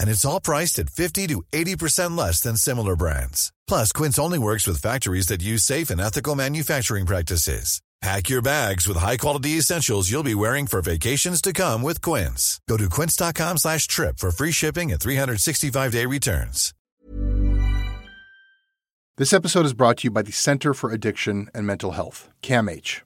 And it's all priced at 50 to 80% less than similar brands. Plus, Quince only works with factories that use safe and ethical manufacturing practices. Pack your bags with high-quality essentials you'll be wearing for vacations to come with Quince. Go to quince.com slash trip for free shipping and 365-day returns. This episode is brought to you by the Center for Addiction and Mental Health, CAMH.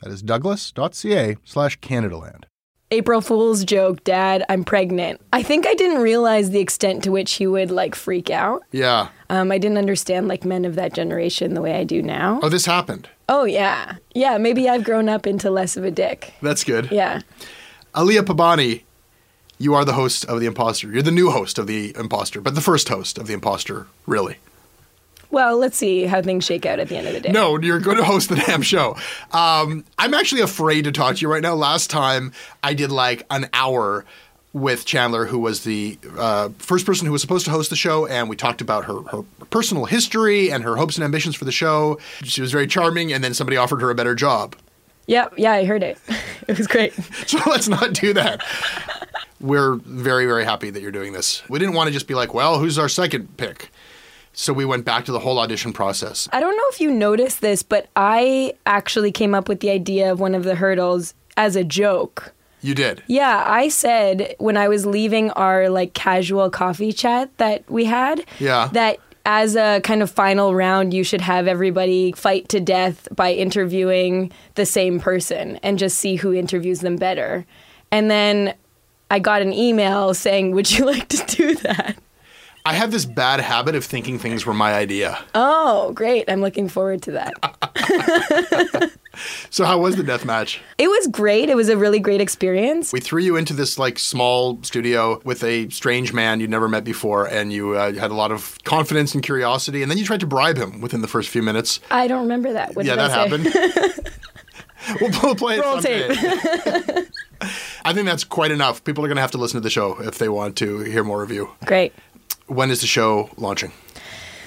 That is douglas.ca slash Canadaland. April Fool's joke, Dad, I'm pregnant. I think I didn't realize the extent to which he would like freak out. Yeah. Um, I didn't understand like men of that generation the way I do now. Oh, this happened. Oh, yeah. Yeah, maybe I've grown up into less of a dick. That's good. Yeah. Aliya Pabani, you are the host of The Imposter. You're the new host of The Imposter, but the first host of The Imposter, really. Well, let's see how things shake out at the end of the day. No, you're going to host the damn show. Um, I'm actually afraid to talk to you right now. Last time I did like an hour with Chandler, who was the uh, first person who was supposed to host the show, and we talked about her, her personal history and her hopes and ambitions for the show. She was very charming, and then somebody offered her a better job. Yeah, yeah, I heard it. it was great. So let's not do that. We're very, very happy that you're doing this. We didn't want to just be like, well, who's our second pick? So we went back to the whole audition process. I don't know if you noticed this, but I actually came up with the idea of one of the hurdles as a joke. You did. Yeah, I said when I was leaving our like casual coffee chat that we had, Yeah. that as a kind of final round, you should have everybody fight to death by interviewing the same person and just see who interviews them better. And then I got an email saying, "Would you like to do that?" I have this bad habit of thinking things were my idea. Oh, great. I'm looking forward to that. So how was the death match? It was great. It was a really great experience. We threw you into this like small studio with a strange man you'd never met before, and you uh, had a lot of confidence and curiosity, and then you tried to bribe him within the first few minutes. I don't remember that. What yeah, that happened. we'll, we'll play it Roll someday. I think that's quite enough. People are going to have to listen to the show if they want to hear more of you. Great. When is the show launching?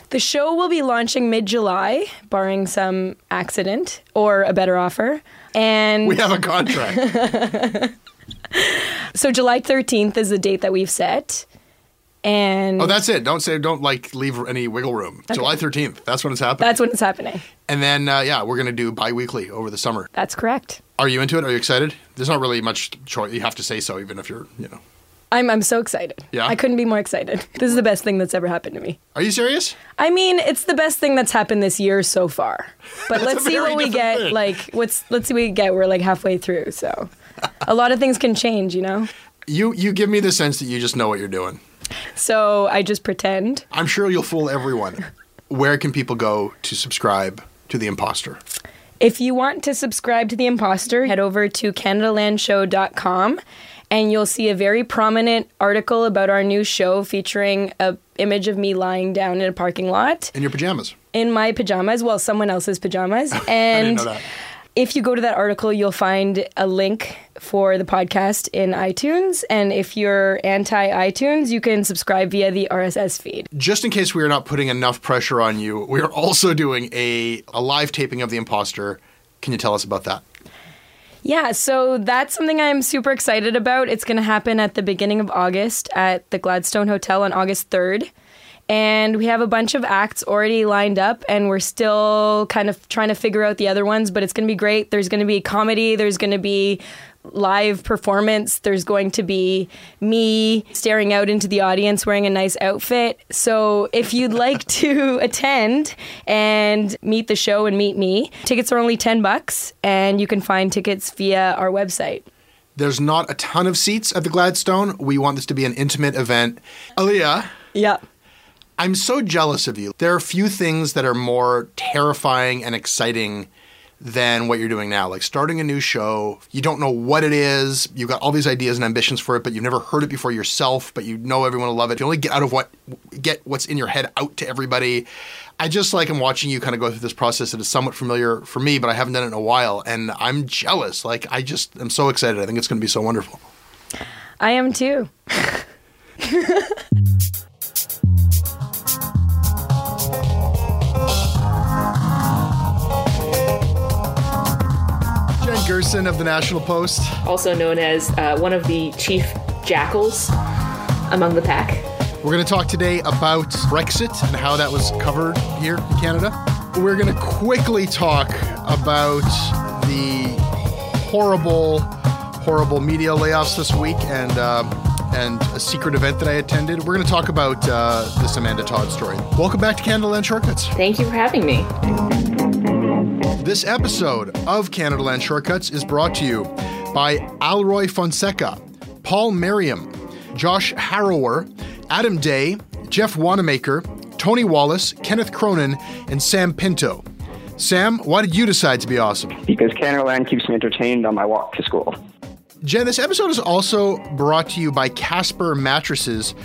The show will be launching mid July, barring some accident or a better offer. And We have a contract. so July 13th is the date that we've set. And oh, that's it. Don't say, don't like leave any wiggle room. July 13th. That's when it's happening. that's when it's happening. and then, uh, yeah, we're going to do bi weekly over the summer. That's correct. Are you into it? Are you excited? There's not really much choice. You have to say so, even if you're, you know. I'm, I'm so excited. Yeah? I couldn't be more excited. This is the best thing that's ever happened to me. Are you serious? I mean, it's the best thing that's happened this year so far. But let's see what we get. thing. Like, what's let's see what we get. We're like halfway through, so a lot of things can change, you know. You you give me the sense that you just know what you're doing. So I just pretend. I'm sure you'll fool everyone. Where can people go to subscribe to The Imposter? If you want to subscribe to The Imposter, head over to CanadaLandShow.com and you'll see a very prominent article about our new show featuring a image of me lying down in a parking lot In your pajamas. in my pajamas, well, someone else's pajamas, I didn't and know that. if you go to that article, you'll find a link for the podcast in iTunes. And if you're anti iTunes, you can subscribe via the RSS feed. Just in case we are not putting enough pressure on you, we are also doing a, a live taping of The Imposter. Can you tell us about that? Yeah, so that's something I'm super excited about. It's going to happen at the beginning of August at the Gladstone Hotel on August 3rd. And we have a bunch of acts already lined up, and we're still kind of trying to figure out the other ones, but it's going to be great. There's going to be comedy, there's going to be live performance. There's going to be me staring out into the audience wearing a nice outfit. So if you'd like to attend and meet the show and meet me, tickets are only 10 bucks and you can find tickets via our website. There's not a ton of seats at the Gladstone. We want this to be an intimate event. Aliya. Yeah. I'm so jealous of you. There are few things that are more terrifying and exciting than what you're doing now. Like starting a new show, you don't know what it is. You've got all these ideas and ambitions for it, but you've never heard it before yourself, but you know everyone will love it. You only get out of what get what's in your head out to everybody. I just like I'm watching you kind of go through this process that is somewhat familiar for me, but I haven't done it in a while and I'm jealous. Like I just am so excited. I think it's going to be so wonderful. I am too. Of the National Post. Also known as uh, one of the chief jackals among the pack. We're going to talk today about Brexit and how that was covered here in Canada. We're going to quickly talk about the horrible, horrible media layoffs this week and uh, and a secret event that I attended. We're going to talk about uh, this Amanda Todd story. Welcome back to Canada Land Shortcuts. Thank you for having me. This episode of Canada Land Shortcuts is brought to you by Alroy Fonseca, Paul Merriam, Josh Harrower, Adam Day, Jeff Wanamaker, Tony Wallace, Kenneth Cronin, and Sam Pinto. Sam, why did you decide to be awesome? Because Canada Land keeps me entertained on my walk to school. Jen, this episode is also brought to you by Casper Mattresses.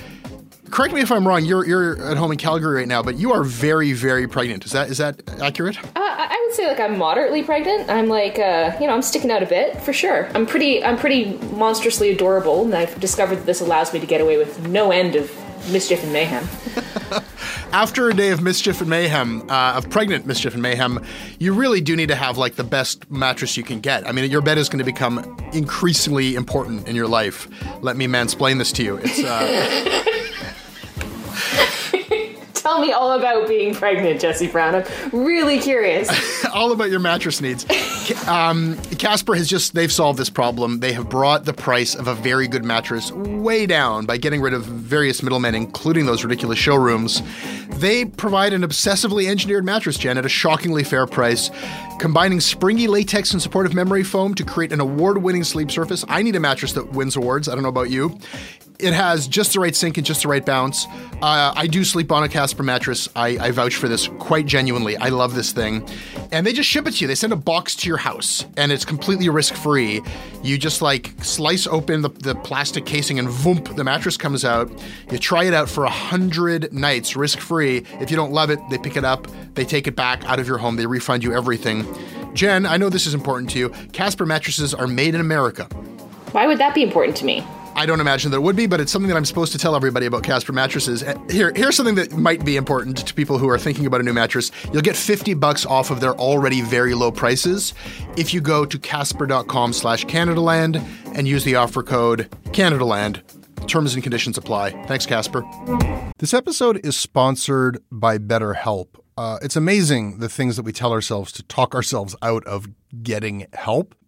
Correct me if I'm wrong. You're you're at home in Calgary right now, but you are very very pregnant. Is that is that accurate? Uh, I would say like I'm moderately pregnant. I'm like uh, you know I'm sticking out a bit for sure. I'm pretty I'm pretty monstrously adorable, and I've discovered that this allows me to get away with no end of mischief and mayhem. After a day of mischief and mayhem, uh, of pregnant mischief and mayhem, you really do need to have like the best mattress you can get. I mean, your bed is going to become increasingly important in your life. Let me mansplain this to you. It's. Tell me all about being pregnant, Jesse Brown. I'm really curious. all about your mattress needs. Um, Casper has just, they've solved this problem. They have brought the price of a very good mattress way down by getting rid of various middlemen, including those ridiculous showrooms. They provide an obsessively engineered mattress, Jen, at a shockingly fair price, combining springy latex and supportive memory foam to create an award winning sleep surface. I need a mattress that wins awards. I don't know about you. It has just the right sink and just the right bounce. Uh, I do sleep on a Casper mattress. I, I, vouch for this quite genuinely. I love this thing. And they just ship it to you. They send a box to your house and it's completely risk free. You just like slice open the, the plastic casing and voomp, the mattress comes out. You try it out for a hundred nights risk free. If you don't love it, they pick it up, they take it back out of your home, they refund you everything. Jen, I know this is important to you. Casper mattresses are made in America. Why would that be important to me? I don't imagine it would be, but it's something that I'm supposed to tell everybody about Casper mattresses. Here, here's something that might be important to people who are thinking about a new mattress. You'll get 50 bucks off of their already very low prices if you go to casper.com slash Canadaland and use the offer code Canadaland. Terms and conditions apply. Thanks, Casper. This episode is sponsored by BetterHelp. Uh, it's amazing the things that we tell ourselves to talk ourselves out of getting help.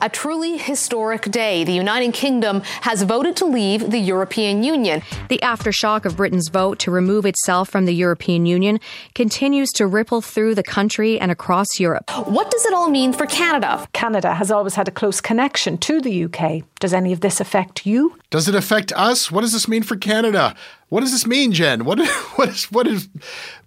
A truly historic day. The United Kingdom has voted to leave the European Union. The aftershock of Britain's vote to remove itself from the European Union continues to ripple through the country and across Europe. What does it all mean for Canada? Canada has always had a close connection to the UK. Does any of this affect you? Does it affect us? What does this mean for Canada? What does this mean, Jen? What what is what does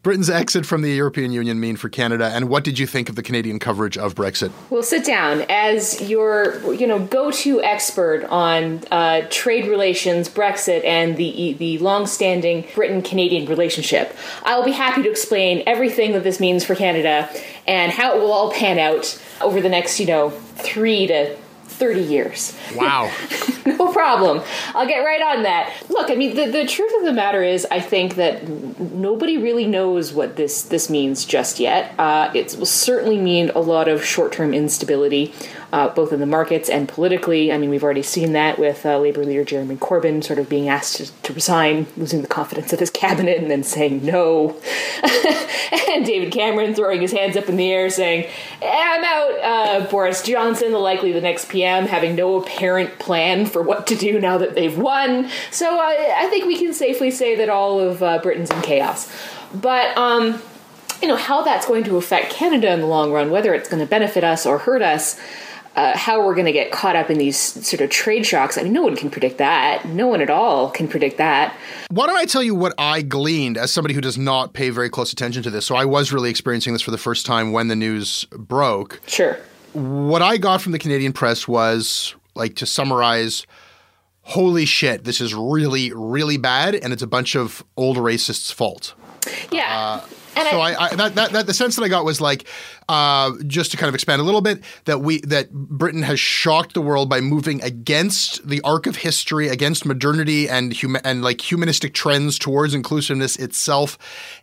Britain's exit from the European Union mean for Canada? And what did you think of the Canadian coverage of Brexit? Well, sit down as your you know go-to expert on uh, trade relations, Brexit, and the the long-standing Britain-Canadian relationship. I will be happy to explain everything that this means for Canada and how it will all pan out over the next you know three to 30 years. Wow. no problem. I'll get right on that. Look, I mean, the, the truth of the matter is, I think that nobody really knows what this, this means just yet. Uh, it will certainly mean a lot of short term instability uh, both in the markets and politically. I mean, we've already seen that with uh, Labour leader Jeremy Corbyn sort of being asked to, to resign, losing the confidence of his cabinet, and then saying no. and David Cameron throwing his hands up in the air saying, I'm out. Uh, Boris Johnson, the likely the next PM, having no apparent plan for what to do now that they've won. So uh, I think we can safely say that all of uh, Britain's in chaos. But, um, you know, how that's going to affect Canada in the long run, whether it's going to benefit us or hurt us, uh, how we're going to get caught up in these sort of trade shocks. I mean, no one can predict that. No one at all can predict that. Why don't I tell you what I gleaned as somebody who does not pay very close attention to this? So I was really experiencing this for the first time when the news broke. Sure. What I got from the Canadian press was like to summarize holy shit, this is really, really bad, and it's a bunch of old racists' fault. Yeah. Uh, and so I, I, that, that, that the sense that I got was like uh, just to kind of expand a little bit that we that Britain has shocked the world by moving against the arc of history, against modernity and and like humanistic trends towards inclusiveness itself,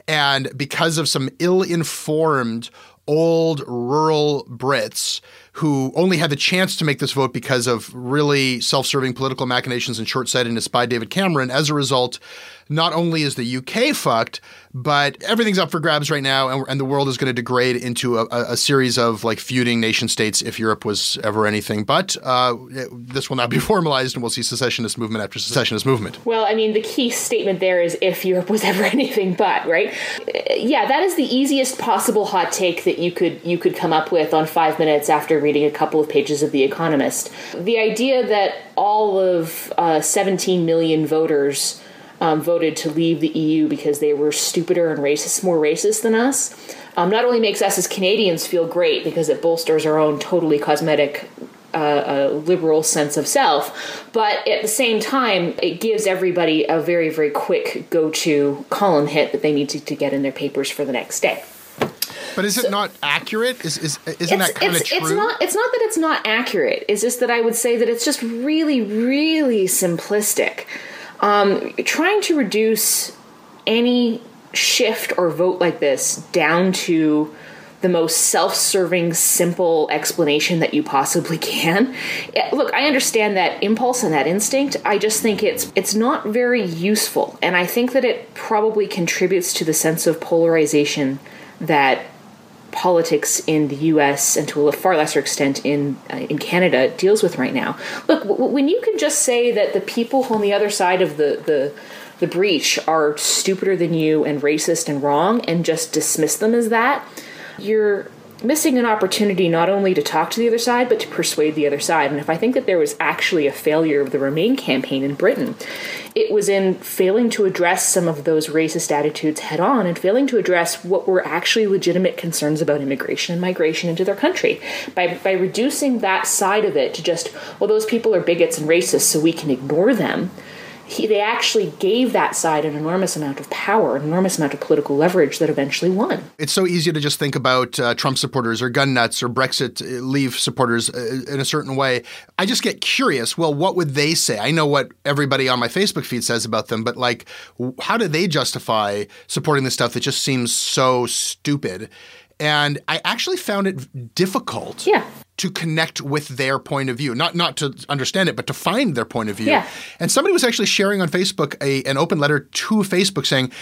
and because of some ill-informed old rural Brits who only had the chance to make this vote because of really self-serving political machinations and short-sightedness by David Cameron. As a result, not only is the UK fucked, but everything's up for grabs right now, and, and the world is going to degrade into a, a, series of like feuding nation states if Europe was ever anything. But uh, this will now be formalized, and we'll see secessionist movement after secessionist movement. Well, I mean, the key statement there is if Europe was ever anything but, right? Yeah, that is the easiest possible hot take that you could you could come up with on five minutes after reading a couple of pages of The Economist. The idea that all of uh, 17 million voters um, voted to leave the EU because they were stupider and racist, more racist than us, um, not only makes us as Canadians feel great because it bolsters our own totally cosmetic uh, liberal sense of self, but at the same time, it gives everybody a very, very quick go to column hit that they need to, to get in their papers for the next day. But is it not accurate? Is, is isn't that kind of true? It's not. It's not that it's not accurate. It's just that I would say that it's just really, really simplistic. Um, trying to reduce any shift or vote like this down to the most self-serving simple explanation that you possibly can. Look i understand that impulse and that instinct. I just think it's it's not very useful. And i think that it probably contributes to the sense of polarization that politics in the U.S. and to a far lesser extent in uh, in Canada deals with right now. Look, w- when you can just say that the people on the other side of the the the breach are stupider than you and racist and wrong, and just dismiss them as that, you're missing an opportunity not only to talk to the other side, but to persuade the other side. And if I think that there was actually a failure of the Remain campaign in Britain, it was in failing to address some of those racist attitudes head on and failing to address what were actually legitimate concerns about immigration and migration into their country. By, by reducing that side of it to just, well, those people are bigots and racists, so we can ignore them he, they actually gave that side an enormous amount of power, an enormous amount of political leverage that eventually won. It's so easy to just think about uh, Trump supporters or gun nuts or Brexit uh, leave supporters uh, in a certain way. I just get curious. Well, what would they say? I know what everybody on my Facebook feed says about them, but like, how do they justify supporting this stuff that just seems so stupid? And I actually found it difficult yeah to connect with their point of view, not not to understand it, but to find their point of view. Yeah. And somebody was actually sharing on Facebook a, an open letter to Facebook saying,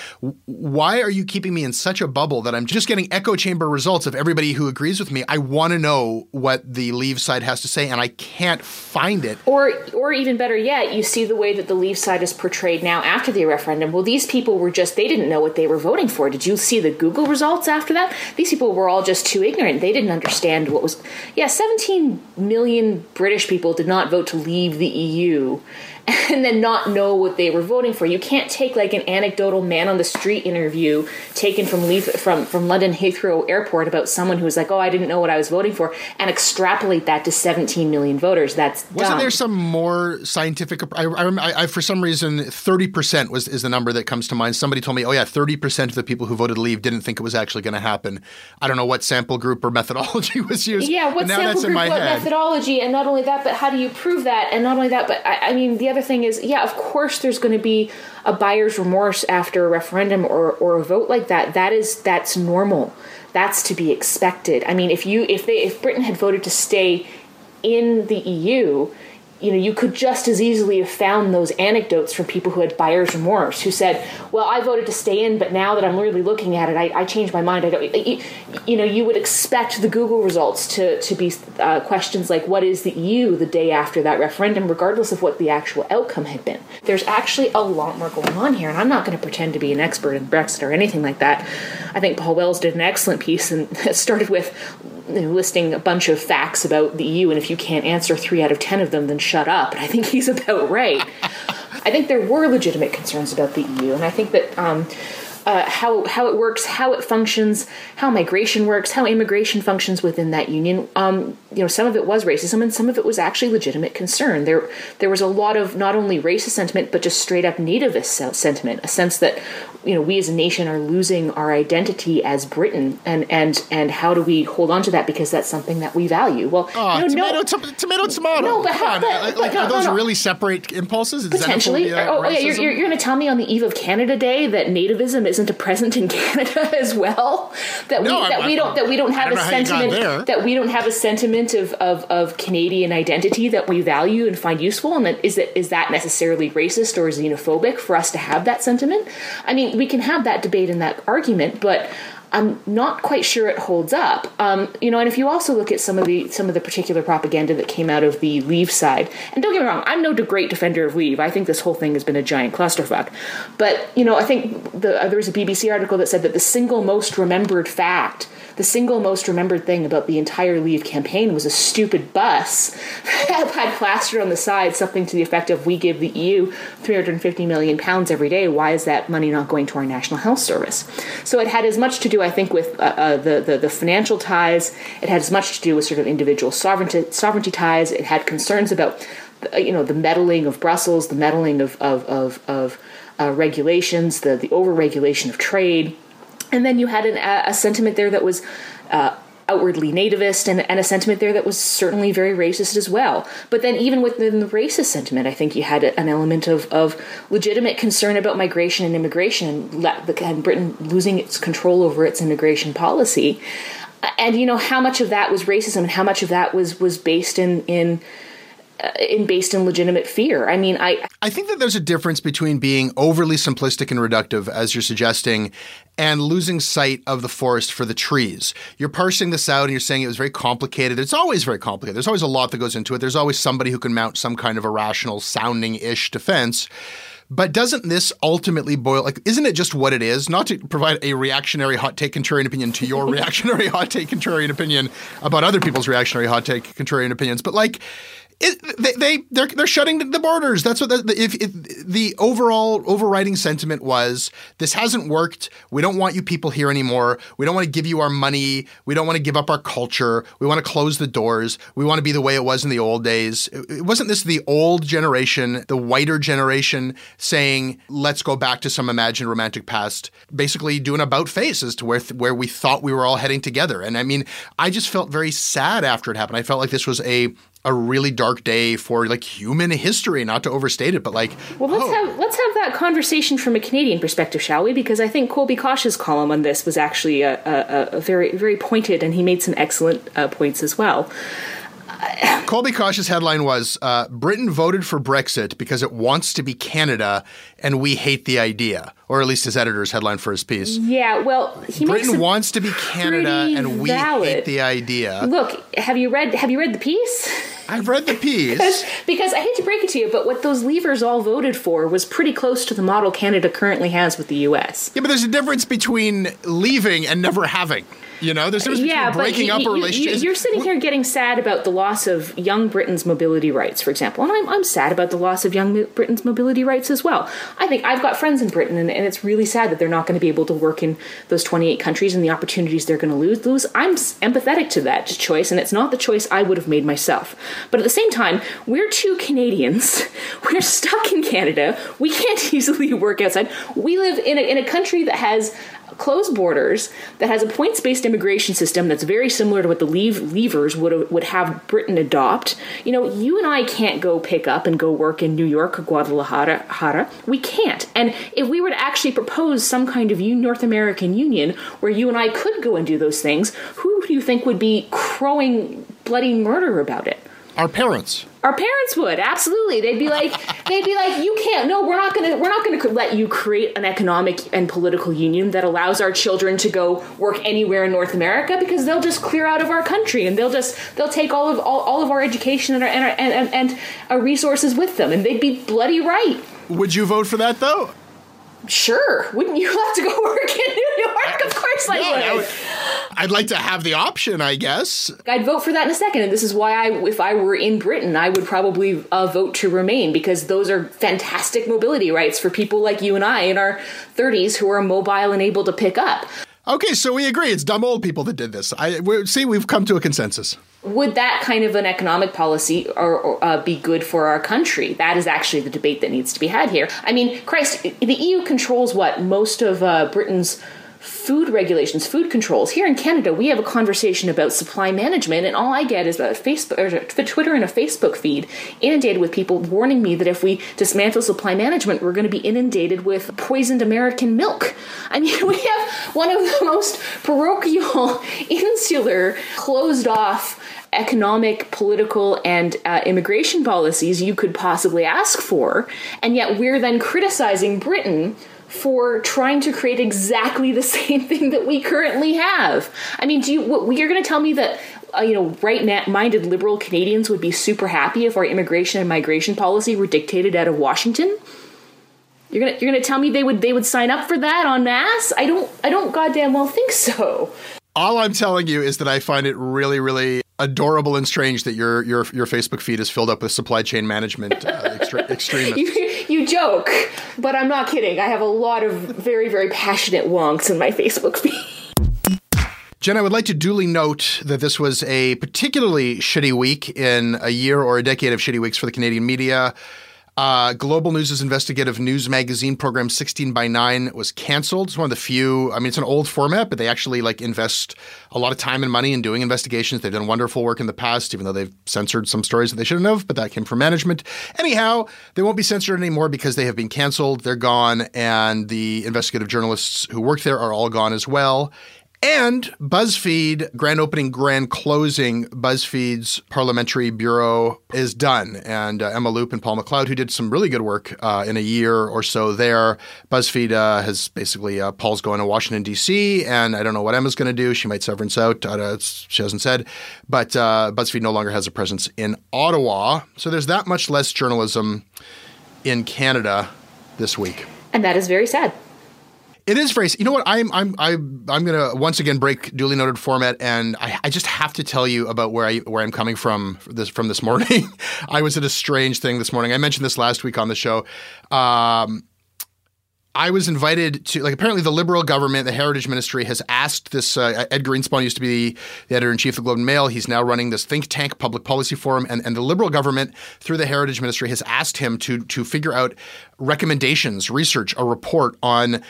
"Why are you keeping me in such a bubble that I'm just getting echo chamber results of everybody who agrees with me? I want to know what the Leave side has to say, and I can't find it." Or, or even better yet, you see the way that the Leave side is portrayed now after the referendum. Well, these people were just they didn't know what they were voting for. Did you see the Google results after that? These people were all just too ignorant. They didn't understand what was. Yes. Yeah, 17 million British people did not vote to leave the EU and then not know what they were voting for. You can't take like an anecdotal man on the street interview taken from Leaf, from from London Heathrow Airport about someone who was like, "Oh, I didn't know what I was voting for," and extrapolate that to 17 million voters. That's wasn't there some more scientific? I, I, I, for some reason, 30 percent was is the number that comes to mind. Somebody told me, "Oh yeah, 30 percent of the people who voted Leave didn't think it was actually going to happen." I don't know what sample group or methodology was used. Yeah, what sample group, what head. methodology, and not only that, but how do you prove that? And not only that, but I, I mean, the other thing is, yeah, of course there's going to be a buyer's remorse after a referendum or, or a vote like that. That is that's normal. That's to be expected. I mean, if you if they if Britain had voted to stay in the EU, you know, you could just as easily have found those anecdotes from people who had buyer's remorse, who said, "Well, I voted to stay in, but now that I'm really looking at it, I, I changed my mind." I don't. You, you, know, you would expect the Google results to to be uh, questions like, "What is the EU?" the day after that referendum, regardless of what the actual outcome had been. There's actually a lot more going on here, and I'm not going to pretend to be an expert in Brexit or anything like that. I think Paul Wells did an excellent piece, and started with listing a bunch of facts about the EU, and if you can't answer three out of ten of them, then shut up. And I think he's about right. I think there were legitimate concerns about the EU, and I think that um, uh, how how it works, how it functions, how migration works, how immigration functions within that union. Um, you know, some of it was racism, and some of it was actually legitimate concern. There there was a lot of not only racist sentiment, but just straight up nativist sentiment, a sense that you know we as a nation are losing our identity as Britain, and and and how do we hold on to that because that's something that we value. Well, oh, you know, tomato, no, tomato, tomato. No, but, how, but, like, no, are those no, really separate impulses? Is Potentially. oh, yeah, you're, you're, you're going to tell me on the eve of Canada Day that nativism isn't a present in Canada as well? That we that I'm, we don't that we don't have don't a sentiment that we don't have a sentiment of, of, of Canadian identity that we value and find useful, and that is that is that necessarily racist or xenophobic for us to have that sentiment? I mean, we can have that debate and that argument, but I'm not quite sure it holds up. Um, you know, and if you also look at some of the some of the particular propaganda that came out of the Leave side, and don't get me wrong, I'm no great defender of Leave. I think this whole thing has been a giant clusterfuck. But you know, I think the, uh, there was a BBC article that said that the single most remembered fact the single most remembered thing about the entire Leave campaign was a stupid bus that had plastered on the side something to the effect of "We give the EU 350 million pounds every day. Why is that money not going to our national health service?" So it had as much to do, I think, with uh, uh, the, the, the financial ties. It had as much to do with sort of individual sovereignty sovereignty ties. It had concerns about uh, you know the meddling of Brussels, the meddling of of of, of uh, regulations, the the overregulation of trade and then you had an, a, sentiment there that was uh, outwardly nativist and, and, a sentiment there that was certainly very racist as well. But then, even within the racist sentiment, I think you had an element of, of legitimate concern about migration and immigration and, Britain losing its control over its immigration policy. and you know how much of that was racism and how much of that was was based in in in based in legitimate fear. I mean, I I think that there's a difference between being overly simplistic and reductive, as you're suggesting, and losing sight of the forest for the trees. You're parsing this out and you're saying it was very complicated. It's always very complicated. There's always a lot that goes into it. There's always somebody who can mount some kind of a rational sounding ish defense. But doesn't this ultimately boil like isn't it just what it is? Not to provide a reactionary hot take contrarian opinion to your reactionary hot take contrarian opinion about other people's reactionary hot take contrarian opinions, but like it, they, they they're they're shutting the borders. That's what the, if, the overall overriding sentiment was this hasn't worked. We don't want you people here anymore. We don't want to give you our money. We don't want to give up our culture. We want to close the doors. We want to be the way it was in the old days. It, wasn't this the old generation, the whiter generation saying let's go back to some imagined romantic past, basically doing about face as to where where we thought we were all heading together. And I mean, I just felt very sad after it happened. I felt like this was a a really dark day for like human history. Not to overstate it, but like well, let's oh. have let's have that conversation from a Canadian perspective, shall we? Because I think Colby Cosh's column on this was actually a, a, a very very pointed, and he made some excellent uh, points as well. Colby Cosh's headline was uh, Britain voted for Brexit because it wants to be Canada and we hate the idea. Or at least his editor's headline for his piece. Yeah, well, Britain wants to be Canada and we valid. hate the idea. Look, have you read have you read the piece? I've read the piece. because, because I hate to break it to you, but what those leavers all voted for was pretty close to the model Canada currently has with the US. Yeah, but there's a difference between leaving and never having. You know, there's difference yeah, breaking up a relationship. You, are sitting here getting sad about the loss of young Britain's mobility rights, for example, and I'm, I'm sad about the loss of young Britain's mobility rights as well. I think I've got friends in Britain, and, and it's really sad that they're not going to be able to work in those 28 countries and the opportunities they're going to lose. Lose. I'm empathetic to that choice, and it's not the choice I would have made myself. But at the same time, we're two Canadians. We're stuck in Canada. We can't easily work outside. We live in a, in a country that has closed borders that has a points based immigration system that's very similar to what the leave leavers would would have Britain adopt. You know, you and I can't go pick up and go work in New York or Guadalajara. We can't. And if we were to actually propose some kind of North American Union where you and I could go and do those things, who do you think would be crowing bloody murder about it? Our parents. Our parents would absolutely. They'd be like, they'd be like, you can't. No, we're not gonna. We're not gonna let you create an economic and political union that allows our children to go work anywhere in North America because they'll just clear out of our country and they'll just they'll take all of all, all of our education and our, and, our, and, and our resources with them, and they'd be bloody right. Would you vote for that though? Sure. Wouldn't you have to go work in New York? Of course I no, would. I would. I'd like to have the option, I guess. I'd vote for that in a second, and this is why I, if I were in Britain, I would probably uh, vote to remain because those are fantastic mobility rights for people like you and I in our 30s who are mobile and able to pick up. Okay, so we agree. It's dumb old people that did this. I see. We've come to a consensus. Would that kind of an economic policy or, or uh, be good for our country? That is actually the debate that needs to be had here. I mean, Christ, the EU controls what most of uh, Britain's food regulations, food controls. Here in Canada, we have a conversation about supply management, and all I get is a Facebook or Twitter and a Facebook feed inundated with people warning me that if we dismantle supply management, we're going to be inundated with poisoned American milk. I mean, we have one of the most parochial, insular, closed off economic, political, and uh, immigration policies you could possibly ask for, and yet we're then criticizing Britain for trying to create exactly the same thing that we currently have. I mean, do you what, you're going to tell me that uh, you know right-minded liberal Canadians would be super happy if our immigration and migration policy were dictated out of Washington? You're gonna you're gonna tell me they would they would sign up for that on mass? I don't I don't goddamn well think so. All I'm telling you is that I find it really really adorable and strange that your your your Facebook feed is filled up with supply chain management uh, extre- extremists. you, you joke, but I'm not kidding. I have a lot of very very passionate wonks in my Facebook feed. Jen, I would like to duly note that this was a particularly shitty week in a year or a decade of shitty weeks for the Canadian media. Uh, Global News' investigative news magazine program 16 by 9 was canceled. It's one of the few, I mean, it's an old format, but they actually like invest a lot of time and money in doing investigations. They've done wonderful work in the past, even though they've censored some stories that they shouldn't have, but that came from management. Anyhow, they won't be censored anymore because they have been canceled. They're gone, and the investigative journalists who worked there are all gone as well. And BuzzFeed, grand opening, grand closing, BuzzFeed's parliamentary bureau is done. And uh, Emma Loop and Paul McLeod, who did some really good work uh, in a year or so there, BuzzFeed uh, has basically, uh, Paul's going to Washington, D.C., and I don't know what Emma's going to do. She might severance out. she hasn't said. But uh, BuzzFeed no longer has a presence in Ottawa. So there's that much less journalism in Canada this week. And that is very sad. It is very. You know what? I'm I'm I'm I'm gonna once again break duly noted format, and I, I just have to tell you about where I where I'm coming from this from this morning. I was at a strange thing this morning. I mentioned this last week on the show. Um, I was invited to, like, apparently the Liberal government, the Heritage Ministry, has asked this. Uh, Ed Greenspon used to be the editor in chief of the Globe and Mail. He's now running this think tank public policy forum. And, and the Liberal government, through the Heritage Ministry, has asked him to, to figure out recommendations, research, a report on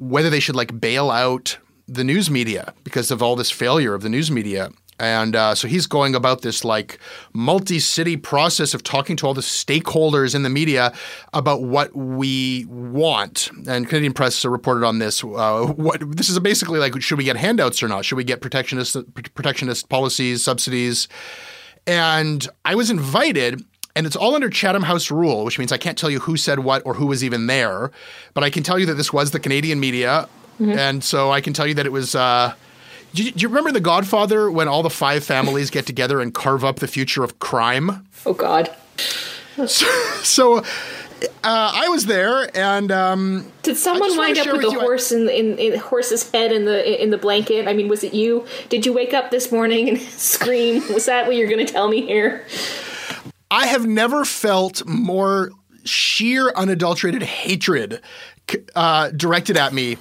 whether they should like bail out the news media because of all this failure of the news media. And uh, so he's going about this like multi city process of talking to all the stakeholders in the media about what we want. And Canadian Press reported on this. Uh, what this is basically like: should we get handouts or not? Should we get protectionist protectionist policies, subsidies? And I was invited, and it's all under Chatham House rule, which means I can't tell you who said what or who was even there. But I can tell you that this was the Canadian media. Mm-hmm. And so I can tell you that it was. Uh, do, you, do you remember The Godfather when all the five families get together and carve up the future of crime? Oh, God. So, so uh, I was there, and um, did someone wind up with, with the horse in, in, in, horse's head in the in the blanket? I mean, was it you? Did you wake up this morning and scream? Was that what you're going to tell me here? I have never felt more sheer, unadulterated hatred uh, directed at me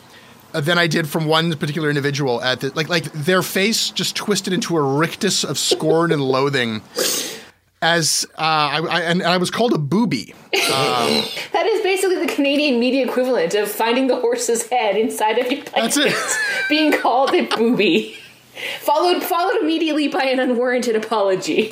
than I did from one particular individual. At the, like, like their face just twisted into a rictus of scorn and loathing. As uh, I, I, and I was called a booby. Um, that is basically the Canadian media equivalent of finding the horse's head inside of your That's it. being called a booby, followed followed immediately by an unwarranted apology.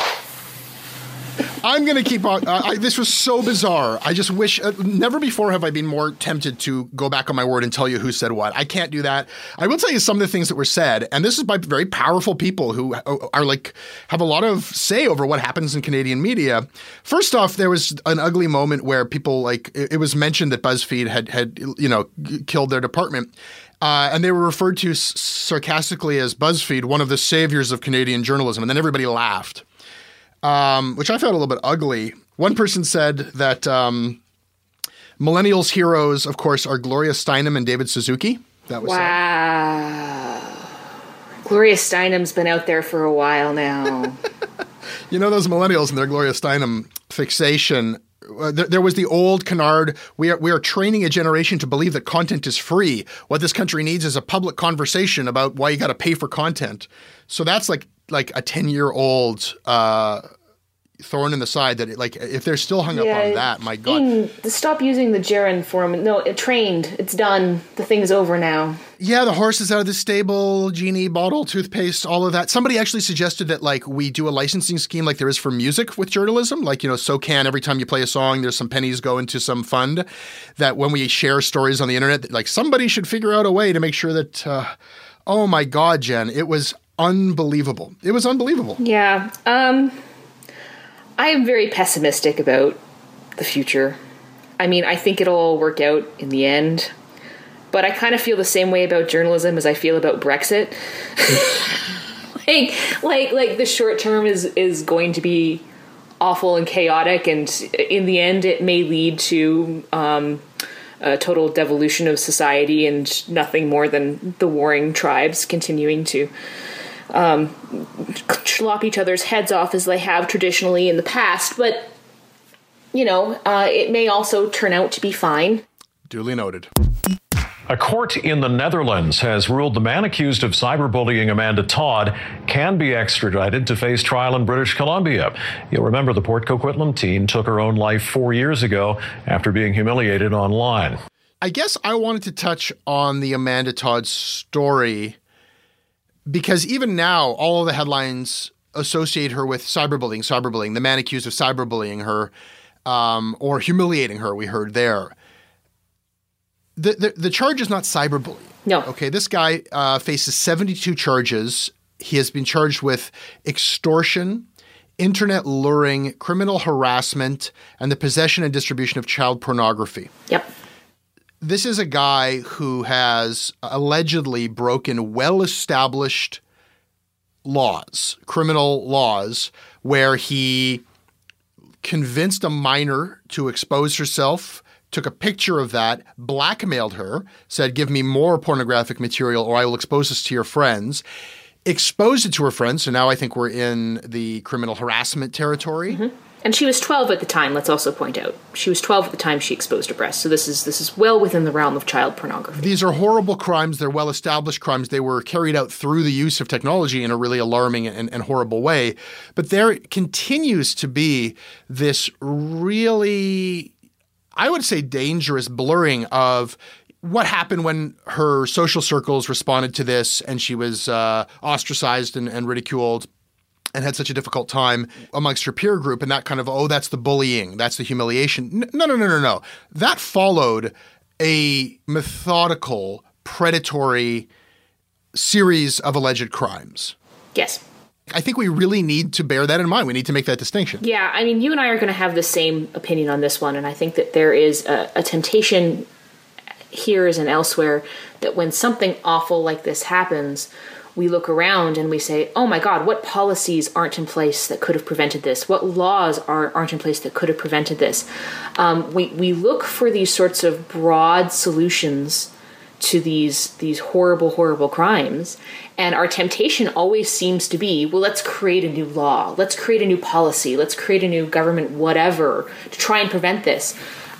I'm going to keep on. Uh, I, this was so bizarre. I just wish uh, never before have I been more tempted to go back on my word and tell you who said what. I can't do that. I will tell you some of the things that were said, and this is by very powerful people who uh, are like have a lot of say over what happens in Canadian media. First off, there was an ugly moment where people like it, it was mentioned that BuzzFeed had had you know killed their department. Uh, and they were referred to s- sarcastically as BuzzFeed, one of the saviors of Canadian journalism. And then everybody laughed um, which I found a little bit ugly. One person said that um, millennials' heroes, of course, are Gloria Steinem and David Suzuki. That was wow. Said. Gloria Steinem's been out there for a while now. you know those millennials and their Gloria Steinem fixation. Uh, there, there, was the old canard. We are we are training a generation to believe that content is free. What this country needs is a public conversation about why you got to pay for content. So that's like like a 10 year old uh, thorn in the side that it, like if they're still hung yeah, up on that my god. In, stop using the gerund form. No it trained. It's done. The thing's over now. Yeah the horse is out of the stable genie bottle toothpaste all of that. Somebody actually suggested that like we do a licensing scheme like there is for music with journalism. Like you know so can every time you play a song there's some pennies go into some fund that when we share stories on the internet like somebody should figure out a way to make sure that uh, oh my god jen it was unbelievable. It was unbelievable. Yeah. Um, I am very pessimistic about the future. I mean, I think it'll all work out in the end. But I kind of feel the same way about journalism as I feel about Brexit. like, like, like the short term is is going to be awful and chaotic, and in the end, it may lead to um, a total devolution of society and nothing more than the warring tribes continuing to um, slop each other's heads off as they have traditionally in the past. But, you know, uh, it may also turn out to be fine. Duly noted. A court in the Netherlands has ruled the man accused of cyberbullying Amanda Todd can be extradited to face trial in British Columbia. You'll remember the Port Coquitlam teen took her own life four years ago after being humiliated online. I guess I wanted to touch on the Amanda Todd story because even now, all of the headlines associate her with cyberbullying, cyberbullying, the man accused of cyberbullying her um, or humiliating her, we heard there. The, the, the charge is not cyberbullying. No. Okay, this guy uh, faces 72 charges. He has been charged with extortion, internet luring, criminal harassment, and the possession and distribution of child pornography. Yep. This is a guy who has allegedly broken well established laws, criminal laws, where he convinced a minor to expose herself, took a picture of that, blackmailed her, said, Give me more pornographic material or I will expose this to your friends. Exposed it to her friends. So now I think we're in the criminal harassment territory. Mm-hmm. And she was 12 at the time, let's also point out. She was 12 at the time she exposed her breast. So this is this is well within the realm of child pornography. These are horrible crimes. They're well established crimes. They were carried out through the use of technology in a really alarming and, and horrible way. But there continues to be this really, I would say, dangerous blurring of what happened when her social circles responded to this and she was uh, ostracized and, and ridiculed and had such a difficult time amongst your peer group and that kind of oh that's the bullying that's the humiliation no no no no no that followed a methodical predatory series of alleged crimes yes I think we really need to bear that in mind. We need to make that distinction. Yeah, I mean, you and I are going to have the same opinion on this one, and I think that there is a, a temptation here as and elsewhere that when something awful like this happens, we look around and we say, oh my God, what policies aren't in place that could have prevented this? What laws are, aren't in place that could have prevented this? Um, we, we look for these sorts of broad solutions to these these horrible horrible crimes and our temptation always seems to be well let's create a new law let's create a new policy let's create a new government whatever to try and prevent this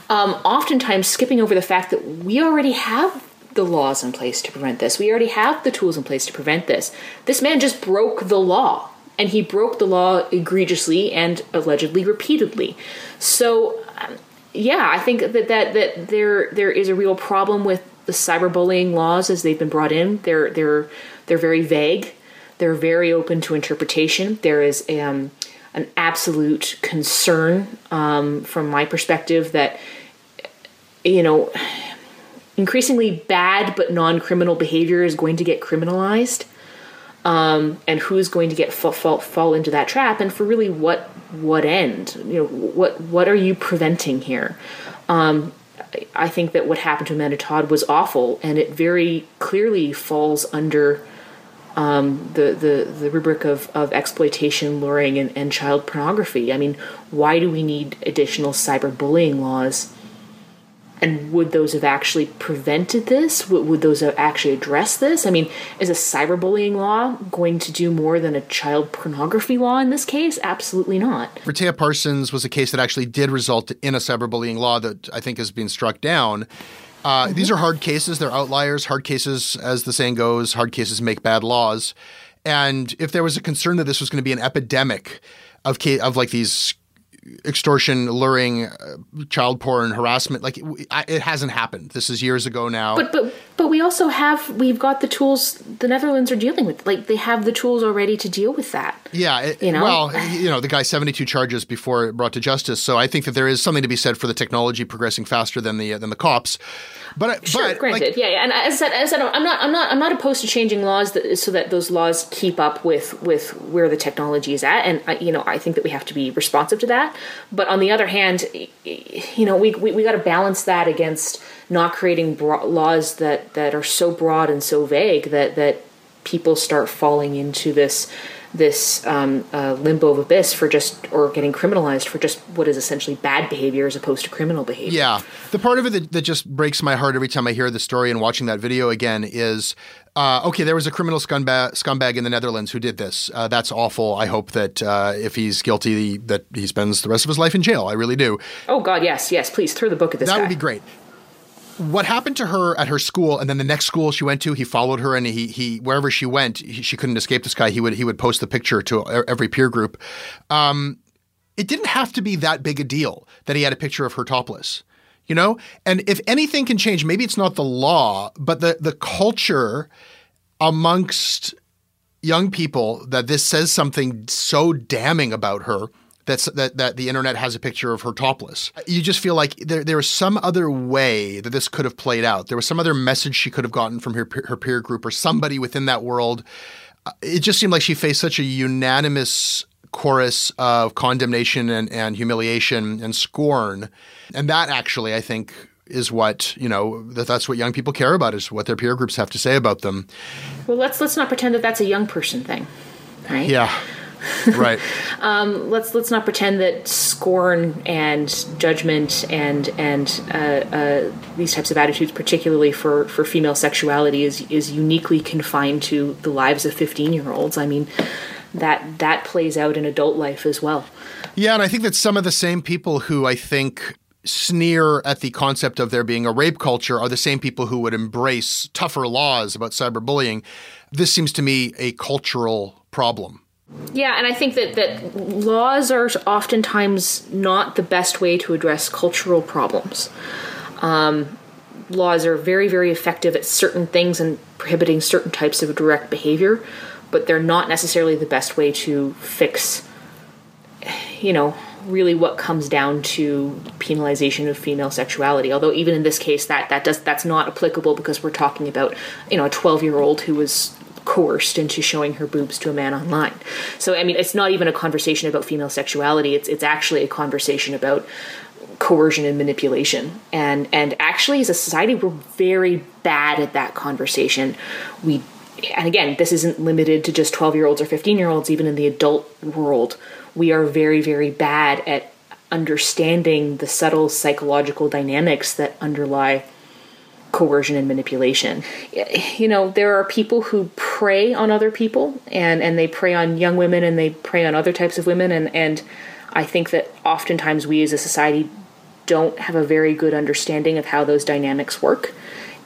um, oftentimes skipping over the fact that we already have the laws in place to prevent this. We already have the tools in place to prevent this. This man just broke the law, and he broke the law egregiously and allegedly repeatedly. So, um, yeah, I think that, that that there there is a real problem with the cyberbullying laws as they've been brought in. They're they're they're very vague. They're very open to interpretation. There is um, an absolute concern um, from my perspective that you know increasingly bad but non-criminal behavior is going to get criminalized. Um, and who's going to get fall, fall, fall into that trap and for really what what end? You know what what are you preventing here? Um, I think that what happened to Amanda Todd was awful and it very clearly falls under um, the, the, the rubric of, of exploitation, luring, and, and child pornography. I mean, why do we need additional cyberbullying laws and would those have actually prevented this? Would, would, those have actually addressed this? I mean, is a cyberbullying law going to do more than a child pornography law in this case? Absolutely not. Rehtaeh Parsons was a case that actually did result in a cyberbullying law that I think has been struck down. Uh, mm-hmm. These are hard cases. They're outliers. Hard cases, as the saying goes, hard cases make bad laws. And if there was a concern that this was going to be an epidemic of, of like these extortion, luring, uh, child porn, harassment. Like it, it, hasn't happened. This is years ago now. But but but we also have we've got the tools the Netherlands are dealing with. Like they have the tools already to deal with that. Yeah, it, you know. Well, you know, the guy seventy two charges before brought to justice. So I think that there is something to be said for the technology progressing faster than the than the cops. But sure, but, granted, like, yeah, yeah. And as I said, as I said, I'm not, I'm not, I'm not opposed to changing laws that, so that those laws keep up with with where the technology is at. And I, you know, I think that we have to be responsive to that. But on the other hand, you know, we we, we got to balance that against not creating bro- laws that that are so broad and so vague that that people start falling into this this um, uh, limbo of abyss for just or getting criminalized for just what is essentially bad behavior as opposed to criminal behavior. Yeah, the part of it that, that just breaks my heart every time I hear the story and watching that video again is. Uh, okay, there was a criminal scumbag, scumbag in the Netherlands who did this. Uh, that's awful. I hope that uh, if he's guilty, that he spends the rest of his life in jail. I really do. Oh God, yes, yes. Please throw the book at this. Guy. That guy. would be great what happened to her at her school and then the next school she went to he followed her and he he wherever she went he, she couldn't escape this guy he would he would post the picture to every peer group. Um, it didn't have to be that big a deal that he had a picture of her topless you know? And if anything can change maybe it's not the law but the the culture amongst young people that this says something so damning about her that's that that the internet has a picture of her topless. You just feel like there there was some other way that this could have played out. There was some other message she could have gotten from her her peer group or somebody within that world. Uh, it just seemed like she faced such a unanimous chorus of condemnation and, and humiliation and scorn. And that actually, I think, is what you know that that's what young people care about is what their peer groups have to say about them. Well, let's let's not pretend that that's a young person thing, right? Yeah. right. um, let's let's not pretend that scorn and judgment and and uh, uh, these types of attitudes, particularly for, for female sexuality, is is uniquely confined to the lives of fifteen year olds. I mean, that that plays out in adult life as well. Yeah, and I think that some of the same people who I think sneer at the concept of there being a rape culture are the same people who would embrace tougher laws about cyberbullying. This seems to me a cultural problem. Yeah, and I think that, that laws are oftentimes not the best way to address cultural problems. Um, laws are very, very effective at certain things and prohibiting certain types of direct behavior, but they're not necessarily the best way to fix, you know, really what comes down to penalization of female sexuality. Although even in this case, that that does that's not applicable because we're talking about you know a 12 year old who was coerced into showing her boobs to a man online. So I mean, it's not even a conversation about female sexuality. It's it's actually a conversation about coercion and manipulation. And and actually, as a society, we're very bad at that conversation. We and again, this isn't limited to just 12 year olds or 15 year olds, even in the adult world, we are very, very bad at understanding the subtle psychological dynamics that underlie coercion and manipulation. You know, there are people who prey on other people and, and they prey on young women and they prey on other types of women and, and I think that oftentimes we as a society don't have a very good understanding of how those dynamics work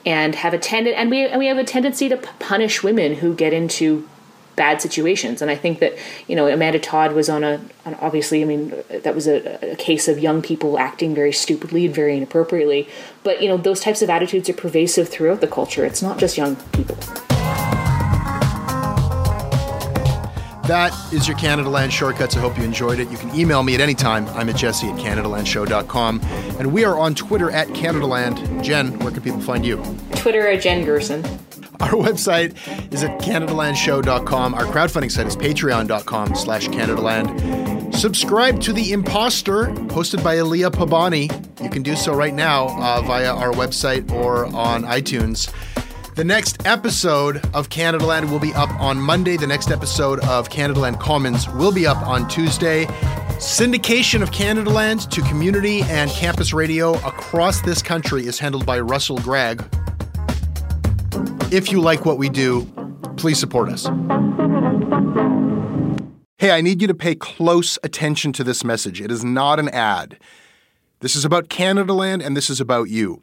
and have a tended and we and we have a tendency to punish women who get into bad situations. And I think that you know Amanda Todd was on a on obviously I mean that was a, a, case of young people acting very stupidly and very inappropriately. But you know those types of attitudes are pervasive throughout the culture. It's not just young people. That is your Canada Land Shortcuts. I hope you enjoyed it. You can email me at any time. I'm at jesse at CanadaLandShow.com. And we are on Twitter at CanadaLand. Jen, where can people find you? Twitter at Jen Gerson. Our website is at CanadaLandShow.com. Our crowdfunding site is patreon.com slash CanadaLand. Subscribe to The Imposter, hosted by Aliya Pabani. You can do so right now uh, via our website or on iTunes. The next episode of Canada Land will be up on Monday. The next episode of Canada Land Commons will be up on Tuesday. Syndication of Canada Land to community and campus radio across this country is handled by Russell Gregg. If you like what we do, please support us. Hey, I need you to pay close attention to this message. It is not an ad. This is about Canada Land and this is about you.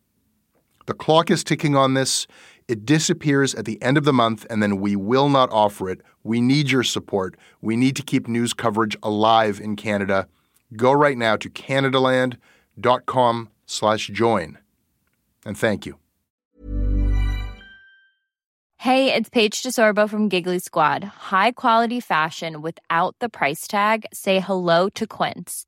The clock is ticking on this. It disappears at the end of the month, and then we will not offer it. We need your support. We need to keep news coverage alive in Canada. Go right now to canadaland.com slash join. And thank you. Hey, it's Paige DeSorbo from Giggly Squad. High quality fashion without the price tag. Say hello to Quince.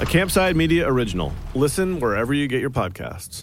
a Campside Media original. Listen wherever you get your podcasts.